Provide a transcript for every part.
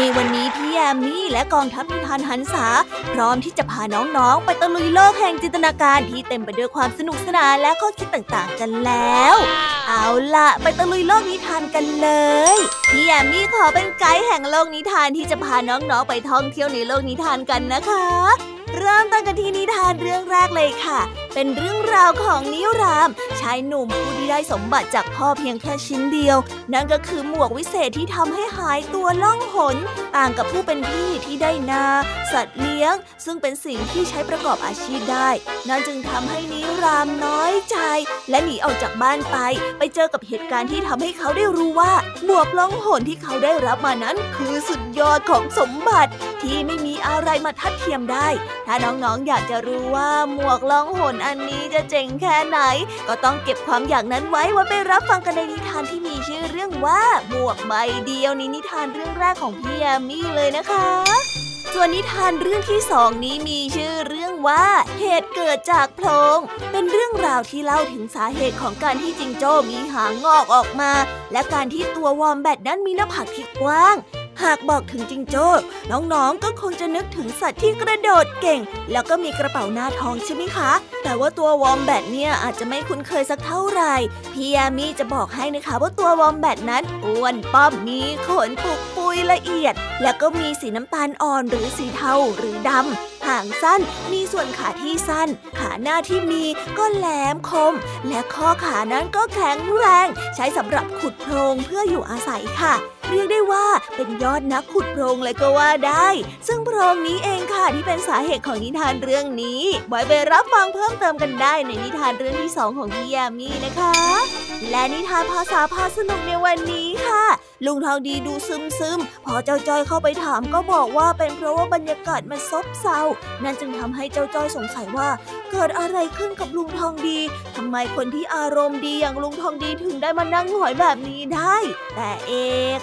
ในวันนี้พี่แยมมี่และกองทัพนิทานหันษา พร้อมที่จะพาน้องๆ ไปตะลุยโลกแห่งจินตนาการที่เต็มไปด้วยความสนุกสนานและข้อคิดต่างๆกันแล้ว เอาล่ะ ไปตะลุยโลกนิทานกันเลย พี่แยมมี่ขอเป็นไกด์แห่งโลกนิทานที่จะพาน้องๆ ไปท่องเที่ยวในโลกนิทานกันนะคะ เริ่มต้นกันที่นิทานเรื่องแรกเลยค่ะ เป็นเรื่องราวของนิรามายหนุ่มผู้ที่ได้สมบัติจากพ่อเพียงแค่ชิ้นเดียว นั่นก็คือหมวกวิเศษที่ทำให้หายตัวล่องหน ต่างกับผู้เป็นพี่ที่ได้นา สัตว์เลี้ยง ซึ่งเป็นสิ่งที่ใช้ประกอบอาชีพได้ นั่นจึงทำให้นิรามน้อยใจ และหนีออกจากบ้านไป ไปเจอกับเหตุการณ์ที่ทำให้เขาได้รู้ว่า หมวกล่องหนที่เขาได้รับมานั้น คือสุดยอดของสมบัติที่ไม่มีอะไรมาทัดเทียมได้ ถ้าน้องๆ อยากจะรู้ว่าหมวกล่องหนอันนี้จะเจ๋งแค่ไหน ก็ต้องเก็บความอยากนั้นไว้ไว้ไปรับฟังกันในนิทานที่มีชื่อเรื่องว่าหมวกใบเดียวนี้นิทานเรื่องแรกของพี่แอมมี่เลยนะคะ ส่วนนิทานเรื่องที่สองนี้มีชื่อเรื่องว่า เหตุเกิดจากโพรงเป็นเรื่องราวที่เล่าถึงสาเหตุของการที่จิงโจ้มีหางงอกออกมา และการที่ตัววอมแบตนั้นมีหน้าผากที่กว้าง หากบอกถึงจิงโจ้น้องๆก็คงจะนึกถึงสัตว์ที่กระโดดเก่ง แล้วก็มีกระเป๋าหน้าทองใช่ไหมคะ แต่ว่าตัววอมแบตเนี่ยอาจจะไม่คุ้นเคยสักเท่าไหร่พี่ยามีจะบอกให้นะคะว่าตัววอมแบตนั้นอ้วนป้อมมีขนปุกปุยละเอียด แล้วก็มีสีน้ำตาลอ่อนหรือสีเทาหรือดำหางสั้น มีส่วนขาที่สั้น ขาหน้าที่มีก็แหลมคม และข้อขานั้นก็แข็งแรง ใช้สำหรับขุดโพรงเพื่ออยู่อาศัยค่ะ เรียกได้ว่าเป็นยอดนักขุดโพรงเลยก็ว่าได้ ซึ่งโพรงนี้เองค่ะที่เป็นสาเหตุของนิทานเรื่องนี้บอยไปรับฟังเพิ่มเติมกันได้ในนิทานเรื่องที่สองของพี่ยามีนะคะ และนิทานภาษาพาสนุกในวันนี้ค่ะ ลุงทองดีดูซึมซึมพอเจ้าจ้อยเข้าไปถามก็บอกว่าเป็นเพราะว่าบรรยากาศมันซบเซา นั่นจึงทำให้เจ้าจ้อยสงสัยว่า เกิดอะไรขึ้นกับลุงทองดีทำไมคนที่อารมณ์ดีอย่างลุงทองดีถึงได้มานั่งหอยแบบนี้ได้ แต่เอ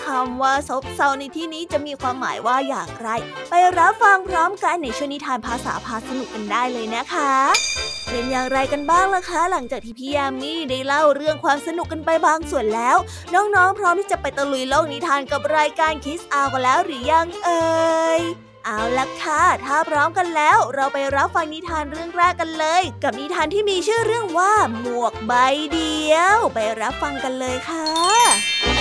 ค่ะคำว่าซบเซาในที่นี้จะมีความหมายว่าอย่างไร ไปรับฟังพร้อมกันในช่วงนิทานภาษาพาสนุกกันได้เลยนะคะเป็นอย่างไรกันบ้างล่ะคะ หลังจากที่พี่ยามีได้เล่าเรื่องความสนุกกันไปบางส่วนแล้ว น้องๆ พร้อมที่จะไปตะลุยโลกนิทานกับรายการคิสอากันแล้วหรือยังเอ่ยเอาละค่ะ ถ้าพร้อมกันแล้ว เราไปรับฟังนิทานเรื่องแรกกันเลย กับนิทานที่มีชื่อเรื่องว่า หมวกใบเดียว ไปรับฟังกันเลยค่ะ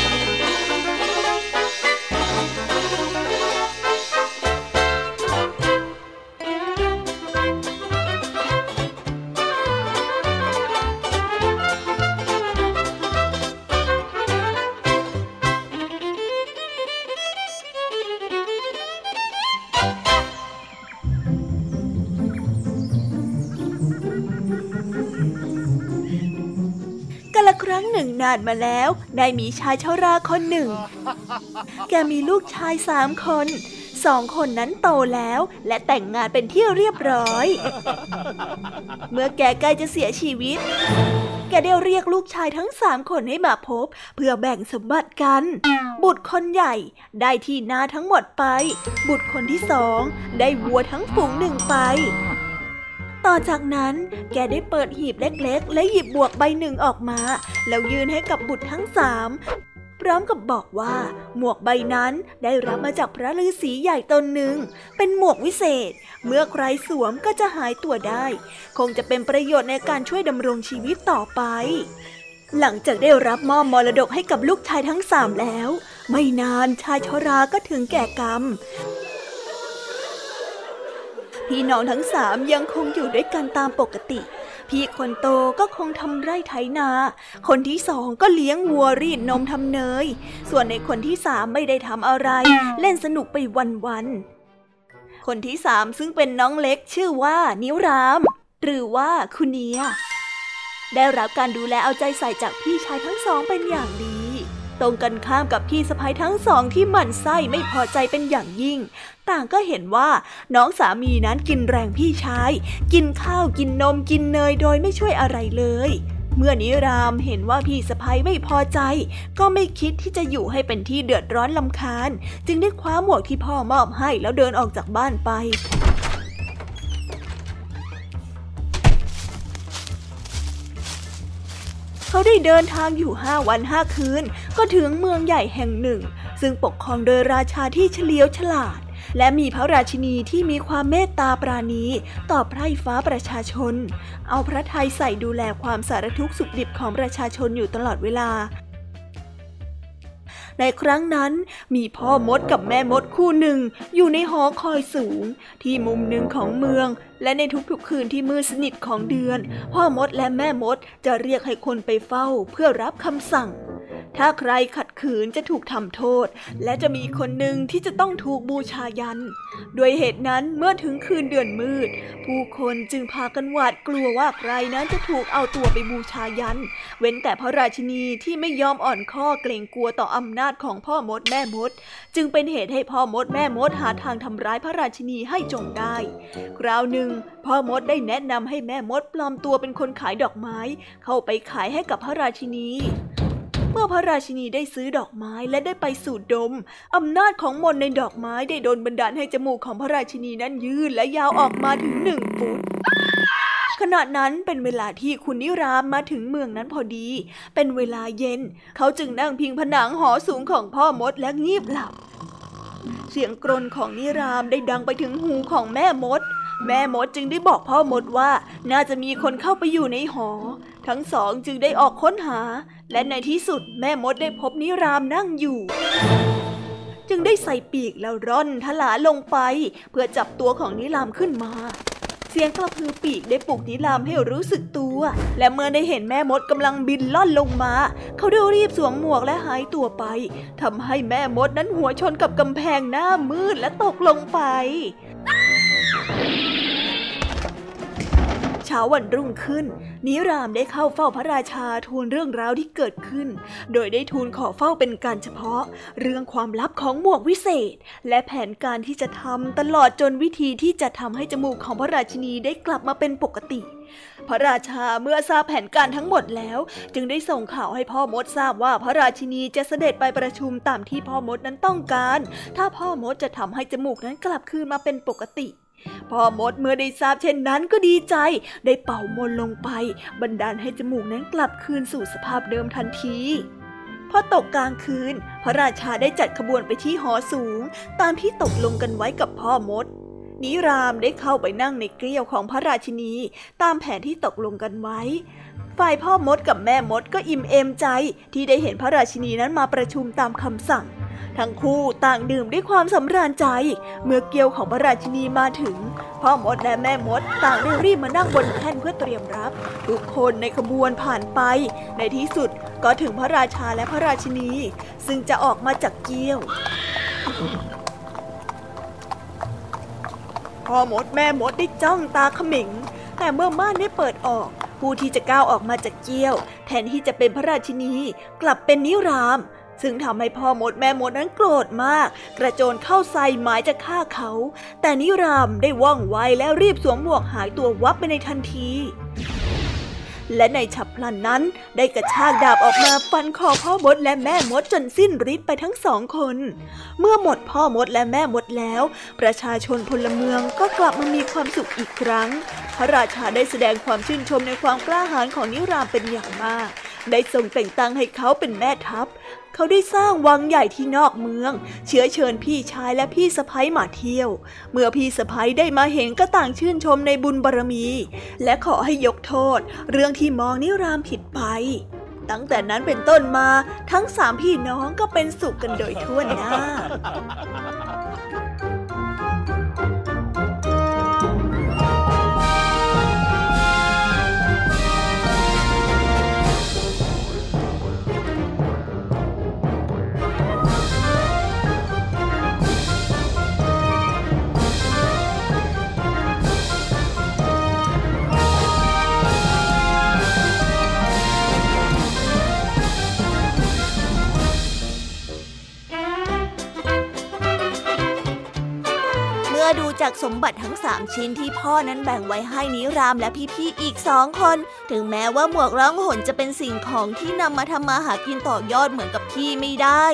นานมาแล้ว ได้มีชายชาราคนหนึ่ง แกมีลูกชายสามคน สองคนนั้นโตแล้ว และแต่งงานเป็นที่เรียบร้อย เมื่อแกใกล้จะเสียชีวิต แกได้เรียกลูกชายทั้งสามคนให้มาพบ เพื่อแบ่งสมบัติกัน บุตรคนใหญ่ได้ที่นาทั้งหมดไป บุตรคนที่สองได้วัวทั้งฝูงหนึ่งไป ต่อจากนั้นแกได้เปิดหีบเล็กๆ และหยิบบวกใบหนึ่งออกมา แล้วยื่นให้กับบุตรทั้งสามพร้อมกับบอกว่า หมวกใบนั้นได้รับมาจากพระฤาษีใหญ่ตนหนึ่ง เป็นหมวกวิเศษ เมื่อใครสวมก็จะหายตัวได้ คงจะเป็นประโยชน์ในการช่วยดำรงชีวิตต่อไป หลังจากได้รับมอบมรดกให้กับลูกชายทั้งสามแล้ว ไม่นานชายชราก็ถึงแก่กรรม พี่น้องทั้งสามยังคงอยู่ด้วยกันตามปกติ พี่คนโตก็คงทำไร่ไถนา คนที่สองก็เลี้ยงวัวรีดนมทำเนย ส่วนในคนที่สามไม่ได้ทำอะไร เล่นสนุกไปวันๆ คนที่สามซึ่งเป็นน้องเล็กชื่อว่านิวราม หรือว่าคุณเนียได้รับการดูแลเอาใจใส่จากพี่ชายทั้งสองเป็นอย่างดี ตรงกันข้ามกับพี่สะพ้ยทั้งสองที่หมั่นไส้ไม่พอใจเป็นอย่างยิ่ง ต่างก็เห็นว่าน้องสามีนั้นกินแรงพี่ชาย กินข้าวกินนมกินเนยโดยไม่ช่วยอะไรเลยเมื่อนิรามเห็นว่าพี่สะพ้ยไม่พอใจ ก็ไม่คิดที่จะอยู่ให้เป็นที่เดือดร้อนลำคาญ จึงได้คว้าหมวกที่พ่อมอบให้แล้วเดินออกจากบ้านไป เขาได้เดินทางอยู่ห้าวันห้าคืน ก็ถึงเมืองใหญ่แห่งหนึ่ง ซึ่งปกครองโดยราชาที่เฉลียวฉลาด และมีพระราชินีที่มีความเมตตาปราณีต่อไพร่ฟ้าประชาชน เอาพระทัยใส่ดูแลความสารทุกข์สุขดิบของประชาชนอยู่ตลอดเวลา ในครั้งนั้นมีพ่อมดกับแม่มดคู่หนึ่ง อยู่ในหอคอยสูง ที่มุมหนึ่งของเมือง และในทุกๆคืนที่มืดสนิทของเดือน พ่อมดและแม่มดจะเรียกให้คนไปเฝ้าเพื่อรับคำสั่ง ถ้าใครขัดขืนจะถูกทำโทษ และจะมีคนหนึ่งที่จะต้องถูกบูชายัน ด้วยเหตุนั้นเมื่อถึงคืนเดือนมืด ผู้คนจึงพากันหวาดกลัวว่าใครนั้นจะถูกเอาตัวไปบูชายัน เว้นแต่พระราชินีที่ไม่ยอมอ่อนข้อเกรงกลัวต่ออำนาจของพ่อมดแม่มด จึงเป็นเหตุให้พ่อมดแม่มดหาทางทำร้ายพระราชินีให้จงได้ คราวหนึ่ง พ่อมดได้แนะนำให้แม่มดปลอมตัวเป็นคนขายดอกไม้ เข้าไปขายให้กับพระราชินี เมื่อพระราชินีได้ซื้อดอกไม้และได้ไปสูดดม อำนาจของมนในดอกไม้ได้โดนบันดาลให้จมูกของพระราชินีนั้นยืดและยาวออกมาถึงหนึ่งฟุตขณะนั้นเป็นเวลาที่คุณนิรามมาถึงเมืองนั้นพอดี เป็นเวลาเย็น เขาจึงนั่งพิงผนังหอสูงของพ่อมดและงีบหลับ เสียงกรนของนิรามได้ดังไปถึงหูของแม่มด แม่มดจึงได้บอกพ่อมดว่าน่าจะมีคนเข้าไปอยู่ในหอ ทั้งสองจึงได้ออกค้นหา และในที่สุดแม่มดได้พบนิรามนั่งอยู่ จึงได้ใส่ปีกแล้วร่อนทลาลงไป เพื่อจับตัวของนิรามขึ้นมา เสียงกระพือปีกได้ปลุกนิรามให้รู้สึกตัว และเมื่อได้เห็นแม่มดกำลังบินล่อนลงมา เขาได้รีบสวมหมวกและหายตัวไปทำให้แม่มดนั้นหัวชนกับกำแพงหน้ามืดและตกลงไป ช้าวันรุ่งขึ้น นิรามได้เข้าเฝ้าพระราชาทูลเรื่องราวที่เกิดขึ้น โดยได้ทูลขอเฝ้าเป็นการเฉพาะ เรื่องความลับของหมวกวิเศษ และแผนการที่จะทำตลอดจนวิธีที่จะทำให้จมูกของพระราชินีได้กลับมาเป็นปกติพระราชาเมื่อทราบแผนการทั้งหมดแล้ว จึงได้ส่งข่าวให้พ่อมดทราบว่าพระราชินีจะเสด็จไปประชุมตามที่พ่อมดนั้นต้องการ ถ้าพ่อมดจะทำให้จมูกนั้นกลับคืนมาเป็นปกติ พ่อมดเมื่อได้ทราบเช่นนั้นก็ดีใจ ได้เป่ามนลงไป บันดาลให้จมูกนั้นกลับคืนสู่สภาพเดิมทันทีพอตกกลางคืน พระราชาได้จัดขบวนไปที่หอสูง ตามที่ตกลงกันไว้กับพ่อมด นิรามได้เข้าไปนั่งในเกลียวของพระราชินี ตามแผนที่ตกลงกันไว้ ฝ่ายพ่อมดกับแม่มดก็อิ่มเอมใจที่ได้เห็นพระราชินีนั้นมาประชุมตามคำสั่ง ทั้งคู่ต่างดื่มด้วยความสำราญใจ เมื่อเกียวของพระราชินีมาถึง พ่อมดและแม่มดต่างได้รีบมานั่งบนแท่นเพื่อเตรียมรับ ทุกคนในขบวนผ่านไป ในที่สุดก็ถึงพระราชาและพระราชินี ซึ่งจะออกมาจากเกียว พ่อมดแม่มดได้จ้องตาขมิง แต่เมื่อม่านได้เปิดออก ผู้ที่จะก้าวออกมาจากเกี้ยว แทนที่จะเป็นพระราชินี กลับเป็นนิราม ซึ่งทำให้พ่อมดแม่มดนั้นโกรธมาก กระโจนเข้าใส่หมายจะฆ่าเขา แต่นิรามได้ว่องไวและรีบสวมหมวกหายตัววับไปในทันที และในฉับพลันนั้นได้กระชากดาบออกมาฟันคอพ่อมดและแม่มดจนสิ้นฤทธิ์ไปทั้งสองคน เมื่อหมดพ่อมดและแม่มดแล้ว ประชาชนพลเมืองก็กลับมามีความสุขอีกครั้ง พระราชาได้แสดงความชื่นชมในความกล้าหาญของนิรามเป็นอย่างมากได้ทรงแต่งตั้งให้เขาเป็นแม่ทัพ เขาได้สร้างวังใหญ่ที่นอกเมือง เชื้อเชิญพี่ชายและพี่สะพ้ยมาเที่ยว เมื่อพี่สะพ้ยได้มาเห็นก็ต่างชื่นชมในบุญบารมี และขอให้ยกโทษ เรื่องที่มองนิรามผิดไป ตั้งแต่นั้นเป็นต้นมาทั้งสามพี่น้องก็เป็นสุขกันโดยทั่วหน้า ดู จากสมบัติทั้งสามชิ้นที่พ่อนั้นแบ่งไว้ให้นิรามและพี่ๆอีกสองคน ถึงแม้ว่าหมวกร้องหนจะเป็นสิ่งของที่นำมาทำมาหากินต่อยอดเหมือนกับพี่ไม่ได้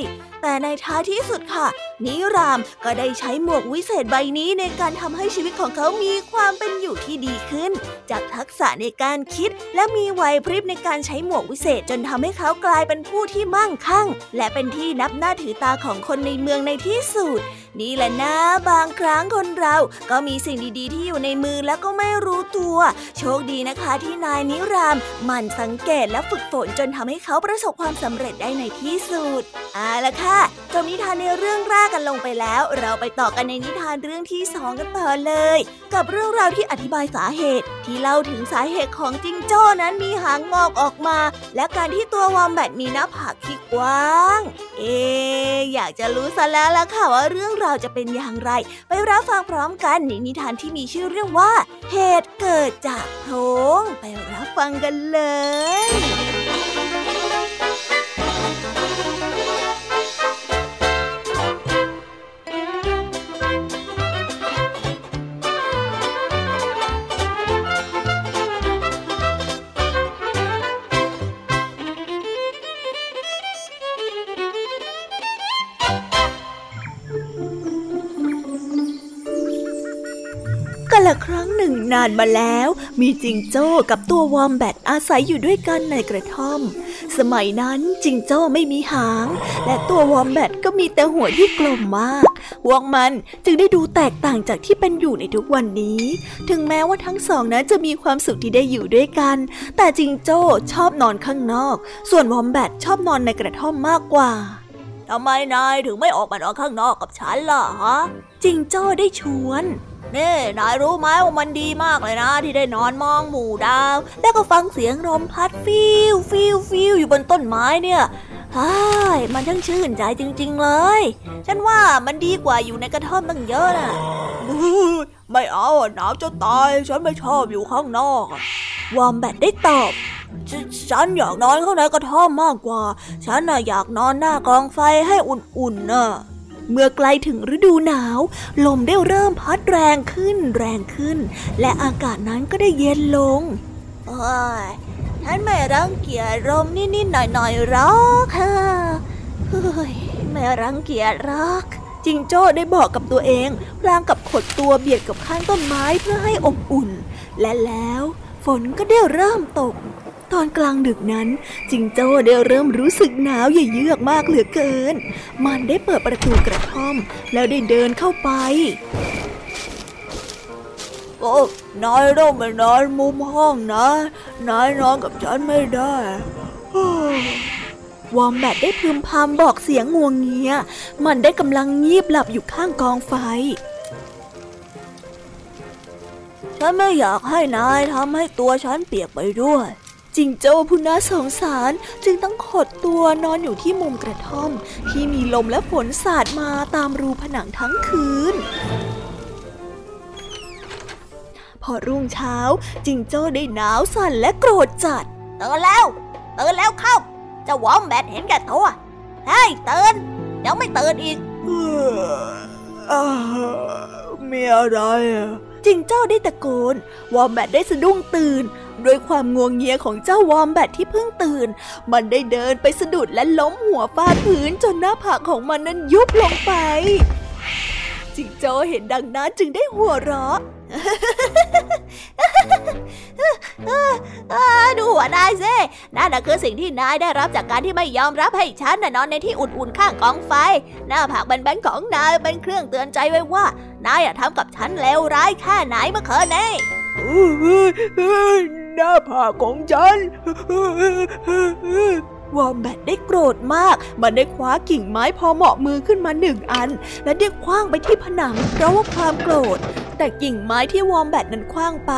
แต่ในท้ายที่สุดค่ะ นิรามก็ได้ใช้หมวกวิเศษใบนี้ในการทำให้ชีวิตของเขามีความเป็นอยู่ที่ดีขึ้น จากทักษะในการคิด และมีไหวพริบในการใช้หมวกวิเศษจนทำให้เขากลายเป็นผู้ที่มั่งคั่ง และเป็นที่นับหน้าถือตาของคนในเมืองในที่สุดนี่แหละนะบางครั้งคนเราก็มีสิ่งดีๆ ที่อยู่ในมือแล้วก็ไม่รู้ตัว โชคดีนะคะที่นายนิรามมันสังเกตและฝึกฝนจนทำให้เขาประสบความสำเร็จได้ในที่สุดเอาละค่ะค่ะจบนิทานในเรื่องแรกกันลงไปแล้ว เราไปต่อกันในนิทานเรื่องที่สองกันต่อเลย กับเรื่องราวที่อธิบายสาเหตุ ที่เล่าถึงสาเหตุของจิงโจ้นั้นมีหางงอกออกมา และการที่ตัววอมแบตมีหน้าผากที่กว้าง เอ อยากจะรู้ซะแล้วล่ะค่ะว่าเรื่องราวจะเป็นอย่างไร ไปรับฟังพร้อมกันในนิทานที่มีชื่อเรื่องว่า เหตุเกิดจากโพรงไปรับฟังกันเลย นานมาแล้ว มีจิงโจ้กับตัววอมแบตอาศัยอยู่ด้วยกันในกระท่อม สมัยนั้นจิงโจ้ไม่มีหาง และตัววอมแบตก็มีแต่หัวที่กลมมากวงมันจึงได้ดูแตกต่างจากที่เป็นอยู่ในทุกวันนี้ ถึงแม้ว่าทั้งสองนั้นจะมีความสุขที่ได้อยู่ด้วยกัน แต่จิงโจ้ชอบนอนข้างนอก ส่วนวอมแบตชอบนอนในกระท่อมมากกว่าทำไมนายถึงไม่ออกมานอนข้างนอกกับฉันล่ะฮะจิงโจ้ได้ชวน นี่นายรู้ไหมว่ามันดีมากเลยนะ ที่ได้นอนมองหมู่ดาว แล้วก็ฟังเสียงลมพัดฟิวฟิวฟิวอยู่บนต้นไม้เนี่ยฮ่ายมันช่างชื่นใจจริง ๆ เลย ฉันว่ามันดีกว่าอยู่ในกระท่อมตั้งเยอะนะไม่เอาหนาวจะตาย ฉันไม่ชอบอยู่ข้างนอก วอมแบตได้ตอบฉันอยากนอนข้างในกระท่อมมากกว่า ฉันน่ะอยากนอนหน้ากองไฟให้อุ่นๆน่ะ เมื่อใกล้ถึงฤดูหนาว ลมได้เริ่มพัดแรงขึ้นแรงขึ้น และอากาศนั้นก็ได้เย็นลงเอ้ยฉันไม่รังเกียจลมนิดๆหน่อยๆหรอกค่ะเฮ้ยไม่รังเกียจหรอกจิงโจ้ได้บอกกับตัวเองพลางกับขดตัวเบียดกับข้างต้นไม้เพื่อให้อบอุ่น และแล้วฝนก็ได้เริ่มตก ตอนกลางดึกนั้น จิงโจ้ได้เริ่มรู้สึกหนาวเยือกมากเหลือเกิน มันได้เปิดประตูกระท่อม แล้วได้เดินเข้าไปโอ้นายต้องไปนอนมุมห้องนะ นายนอนกับฉันไม่ได้ วอมแบตได้พึมพำบอกเสียงงวงเงีย มันได้กำลังงีบหลับอยู่ข้างกองไฟ ฉันไม่อยากให้นายทำให้ตัวฉันเปียกไปด้วย จิงโจ้ผู้น่าสงสารจึงต้องขดตัวนอนอยู่ที่มุมกระท่อม ที่มีลมและฝนสาดมาตามรูผนังทั้งคืน พอรุ่งเช้าจิงโจ้ได้หนาวสั่นและโกรธจัดตื่นแล้วตื่นแล้วเข้าจะวอมแบทเห็นแก่ตัวเฮ้ยตื่นยังไม่ตื่นอีกมีอะไรจิงโจ้ได้ตะโกนวอมแบทได้สะดุ้งตื่น ด้วยความงวงเงียของเจ้าวอมแบทที่เพิ่งตื่น มันได้เดินไปสะดุดและล้มหัวฟาดพื้นจนหน้าผากของมันนั้นยุบลงไป จิงโจ้เห็นดังนั้นจึงได้หัวเราะดูหัวนายซินั่นคือสิ่งที่นายได้รับจากการที่ไม่ยอมรับให้ฉันนอนในที่อุ่นๆข้างกองไฟ หน้าผากแบนๆของนายเป็นเครื่องเตือนใจไว้ว่า นายทำกับฉันเลวร้ายแค่ไหนเมื่อคืนนี้ หน้าผากของฉัน วอมแบตได้โกรธมาก มันได้คว้ากิ่งไม้พอเหมาะมือขึ้นมาหนึ่งอัน และได้คว้างไปที่ผนังเพราะว่าความโกรธ แต่กิ่งไม้ที่วอมแบตนั้นคว้างไป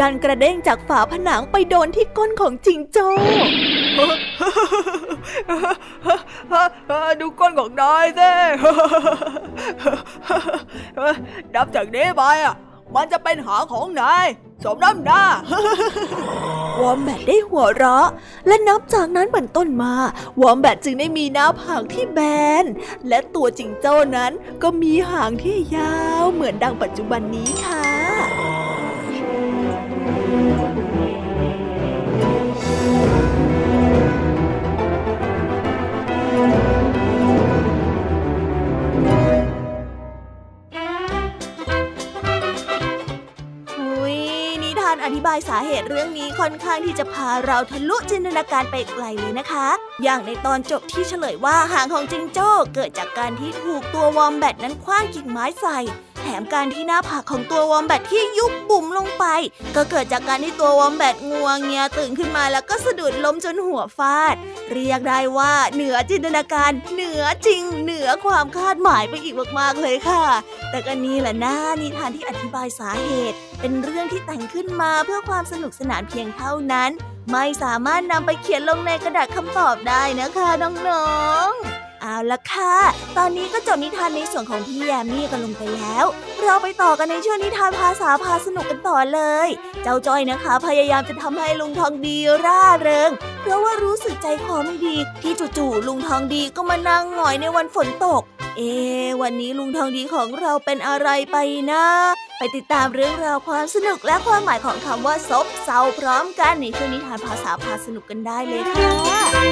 ดันกระเด้งจากฝาผนังไปโดนที่ก้นของจิงโจ้ดูก้นของนายสินับจากนี้ไปอะ มันจะเป็นหางของนาย สมน้ำหน้าวอมแบทได้หัวเราะ และนับจากนั้นเป็นต้นมาวอมแบทจึงได้มีหน้าผากที่แบน และตัวจิงโจ้นั้นก็มีหางที่ยาวเหมือนดังปัจจุบันนี้ค่ะ ธิบายสาเหตุเรื่องนี้ค่อนข้างที่จะพาเราทะลุจินตนาการไปไกลเลยนะคะ อย่างในตอนจบที่เฉลยว่าหางของจิงโจ้เกิดจากการที่ถูกตัววอมแบตนั้นคว้างกิ่งไม้ใส่แถมการที่หน้าผากของตัววอมแบตที่ยุบบุ๋มลงไป ก็เกิดจากการที่ตัววอมแบตงัวเงียตื่นขึ้นมาแล้วก็สะดุดล้มจนหัวฟาด เรียกได้ว่าเหนือจินตนาการเหนือจริงเหนือความคาดหมายไปอีกมากๆเลยค่ะ แต่ก็นี่แหละนะนิทานที่อธิบายสาเหตุ เป็นเรื่องที่แต่งขึ้นมาเพื่อความสนุกสนานเพียงเท่านั้น ไม่สามารถนำไปเขียนลงในกระดาษคำตอบได้นะคะน้องๆ เอาละค่ะ ตอนนี้ก็จบนิทานในส่วนของพี่แยมมี่กันลงไปแล้ว เราไปต่อกันในช่วงนิทานภาษาพาสนุกกันต่อเลย เจ้าจ้อยนะคะ พยายามจะทำให้ลุงทองดีร่าเริง เพราะว่ารู้สึกใจคอไม่ดีที่จู่ๆลุงทองดีก็มานั่งหงอยในวันฝนตก เอ วันนี้ลุงทองดีของเราเป็นอะไรไปนะ ไปติดตามเรื่องราวความสนุกและความหมายของคำว่าซบเซาพร้อมกันในช่วงนิทานภาษาพาสนุกกันได้เลยค่ะ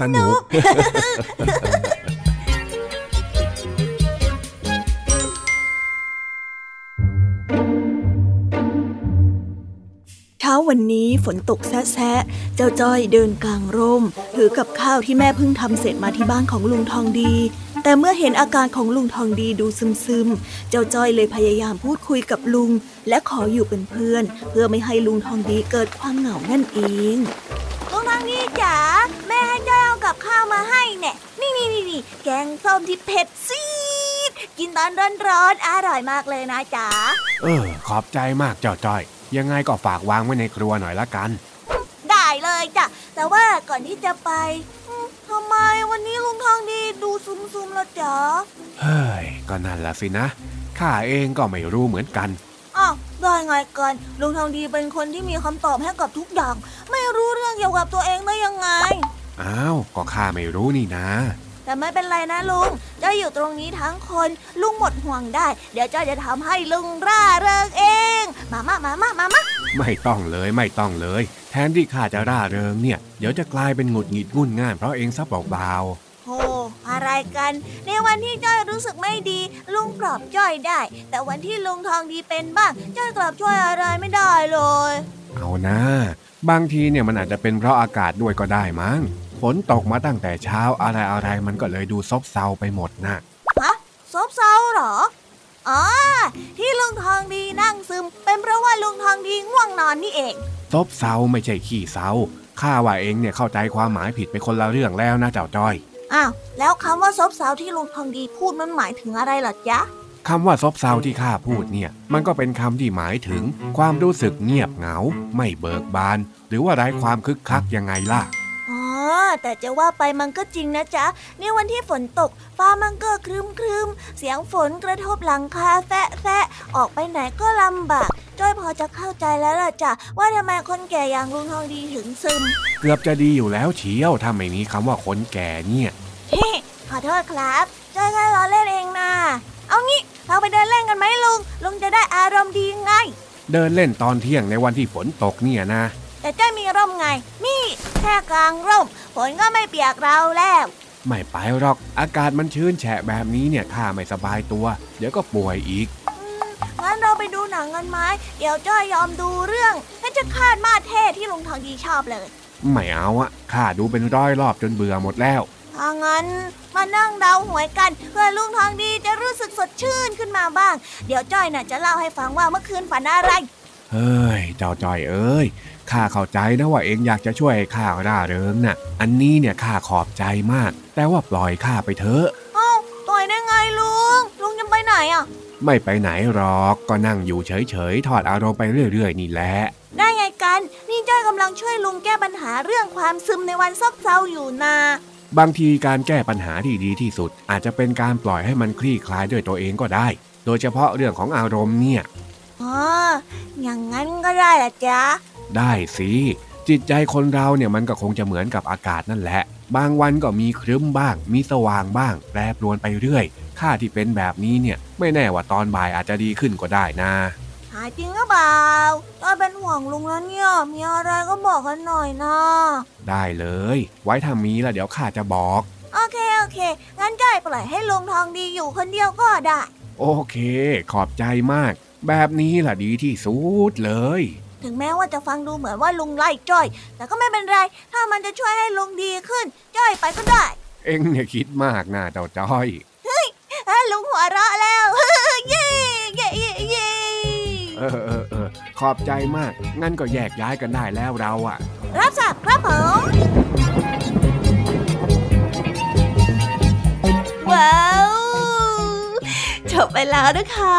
สนุกเช้าวันนี้ฝนตกแซะเจ้าจ้อยเดินกลางร่ม ถือกับข้าวที่แม่เพิ่งทำเสร็จมาที่บ้านของลุงทองดี แต่เมื่อเห็นอาการของลุงทองดีดูซึมๆ เจ้าจ้อยเลยพยายามพูดคุยกับลุง และขออยู่เป็นเพื่อน เพื่อไม่ให้ลุงทองดีเกิดความเหงานั่นเองทางนี้จ๋าแม่ให้จ้อยเอา กับข้าวมาให้เนี่ยนี่นี่นี่นี่แกงส้มที่เผ็ดซีด กินตอนร้อนๆอร่อยมากเลยนะจ๋า เออ ขอบใจมากเจ้าจ้อย ยังไงก็ฝากวางไว้ในครัวหน่อยละกัน ได้เลยจ้ะ แต่ว่าก่อนที่จะไปทำไมวันนี้ลุงทองดีดูซุมๆละจ๋า เฮ้ย ก็นั่นละสินะ ข้าเองก็ไม่รู้เหมือนกันอ้าวได้ไงกันลุงทองดีเป็นคนที่มีคำตอบให้กับทุกอย่าง ไม่รู้เรื่องเกี่ยวกับตัวเองได้ยังไง อ้าว ก็ข้าไม่รู้นี่นะ แต่ไม่เป็นไรนะลุง เจ้าอยู่ตรงนี้ทั้งคน ลุงหมดห่วงได้ เดี๋ยวเจ้าจะทำให้ลุงร่าเริงเอง มามามามามามาไม่ต้องเลยไม่ต้องเลย แทนที่ข้าจะร่าเริงเนี่ย เดี๋ยวจะกลายเป็นหงุดหงิดงุ่นง่านเพราะเองซะเบาโอ้อะไรกัน ในวันที่จ้อยรู้สึกไม่ดี ลุงกลอบจ้อยได้ แต่วันที่ลุงทองดีเป็นบ้างจ้อยกลอบช่วยอะไรไม่ได้เลยเอานะ บางทีเนี่ยมันอาจจะเป็นเพราะอากาศด้วยก็ได้มั้งฝ นตกมาตั้งแต่เช้าอะไรอะไรมันก็เลยดูซบเซาไปหมดนะฮะซบเซาเหรออ๋อที่ลุงทองดีนั่งซึม เป็นเพราะว่าลุงทองดีง่วงนอนนี่เองซบเซาไม่ใช่ขี้เซาข้าว่าเองเนี่ยเข้าใจความหมายผิดไปคนละเรื่องแล้วนะเจ้าจ้อยอ้าวแล้วคำว่าซบเซาที่ลุงทองดีพูดมันหมายถึงอะไรหรอจ๊ะคำว่าซบเซาที่ข้าพูดเนี่ย มันก็เป็นคำที่หมายถึง ความรู้สึกเงียบเหงา ไม่เบิกบาน หรือว่าไร้ความคึกคักยังไงล่ะ อ๋อแต่จะว่าไปมันก็จริงนะจ๊ะ ในวันที่ฝนตก ฟ้ามันก็ครึมครึมเสียงฝนกระทบหลังคาแฟะแฟะออกไปไหนก็ลำบากจ้อยพอจะเข้าใจแล้วล่ะจ้ะว่าทำไมคนแก่อย่างลุงทองดีถึงซึม เกือบจะดีอยู่แล้วเชียวถ้าไม่มีคำว่าคนแก่เนี่ยขอโทษครับจ้อยแค่ล้อเล่นเองนะเอางี้เราไปเดินเล่นกันไหมลุงลุงจะได้อารมณ์ดีไง เดินเล่นตอนเที่ยงในวันที่ฝนตกเนี่ยนะแต่จ้อยมี ร่มไง นี่แค่กลางร่มฝนก็ไม่เปียกเราแล้ว ไม่ไปหรอก อากาศมันชื้นแฉะแบบนี้เนี่ยข้าไม่สบายตัว เดี๋ยวก็ป่วยอีกงั้นเราไปดูหนังกันไหมเดี๋ยวจ้อยยอมดูเรื่องนั่นจะคาดมาเท่ที่ลุงทองดีชอบเลย ไม่เอาอะข้าดูเป็นร้อยรอบจนเบื่อหมดแล้วถ้างั้นมานั่งเดาหวยกัน เพื่อลุงทองดีจะรู้สึกสดชื่นขึ้นมาบ้าง เดี๋ยวจ้อยน่ะจะเล่าให้ฟังว่าเมื่อคืนฝันอะไร เฮ้ย เจ้าจ้อยเอ้ย ข้าเข้าใจนะว่าเองอยากจะช่วยข้าร่าเริงน่ะ อันนี้เนี่ยข้าขอบใจมาก แต่ว่าปล่อยข้าไปเถอะเอ้าปล่อยได้ไงลุง ลุงจะไปไหนอะ ไม่ไปไหนหรอกก็นั่งอยู่เฉยๆ ถอดอารมณ์ไปเรื่อย ๆ นี่แหละได้ไงกัน นี่จ้อยกำลังช่วยลุงแก้ปัญหาเรื่องความซึมในวันซบเซาอยู่นาบางทีการแก้ปัญหาที่ดีที่สุด อาจจะเป็นการปล่อยให้มันคลี่คลายด้วยตัวเองก็ได้ โดยเฉพาะเรื่องของอารมณ์เนี่ยอ๋ออย่างนั้นก็ได้ละจ๊ะ ได้สิจิตใจคนเราเนี่ยมันก็คงจะเหมือนกับอากาศนั่นแหละ บางวันก็มีครึ้มบ้าง มีสว่างบ้าง แปรปรวนไปเรื่อย ค่าที่เป็นแบบนี้เนี่ย ไม่แน่ว่าตอนบ่ายอาจจะดีขึ้นก็ได้นะ หาจริงหรือเปล่าจ้อยเป็นห่วงลุงแล้วเนี่ย มีอะไรก็บอกกันหน่อยนะ ได้เลย ไว้ถ้ามีแล้วเดี๋ยวข้าจะบอก โอเคโอเค งั้นจ้อยปล่อยให้ลุงทองดีอยู่คนเดียวก็ได้ โอเค ขอบใจมาก แบบนี้ล่ะดีที่สุดเลย ถึงแม้ว่าจะฟังดูเหมือนว่าลุงไล่จ้อย แต่ก็ไม่เป็นไร ถ้ามันจะช่วยให้ลุงดีขึ้น จ้อยไปก็ได้ เอ็งเนี่ยคิดมากนะเจ้าจ้อยอะลุงหัวเราะแล้วเย้เย้เย้เย้เออเออเออขอบใจมาก งั้นก็แยกย้ายกันได้แล้วเราอะรับทราบครับผมว้าวจบไปแล้วนะคะ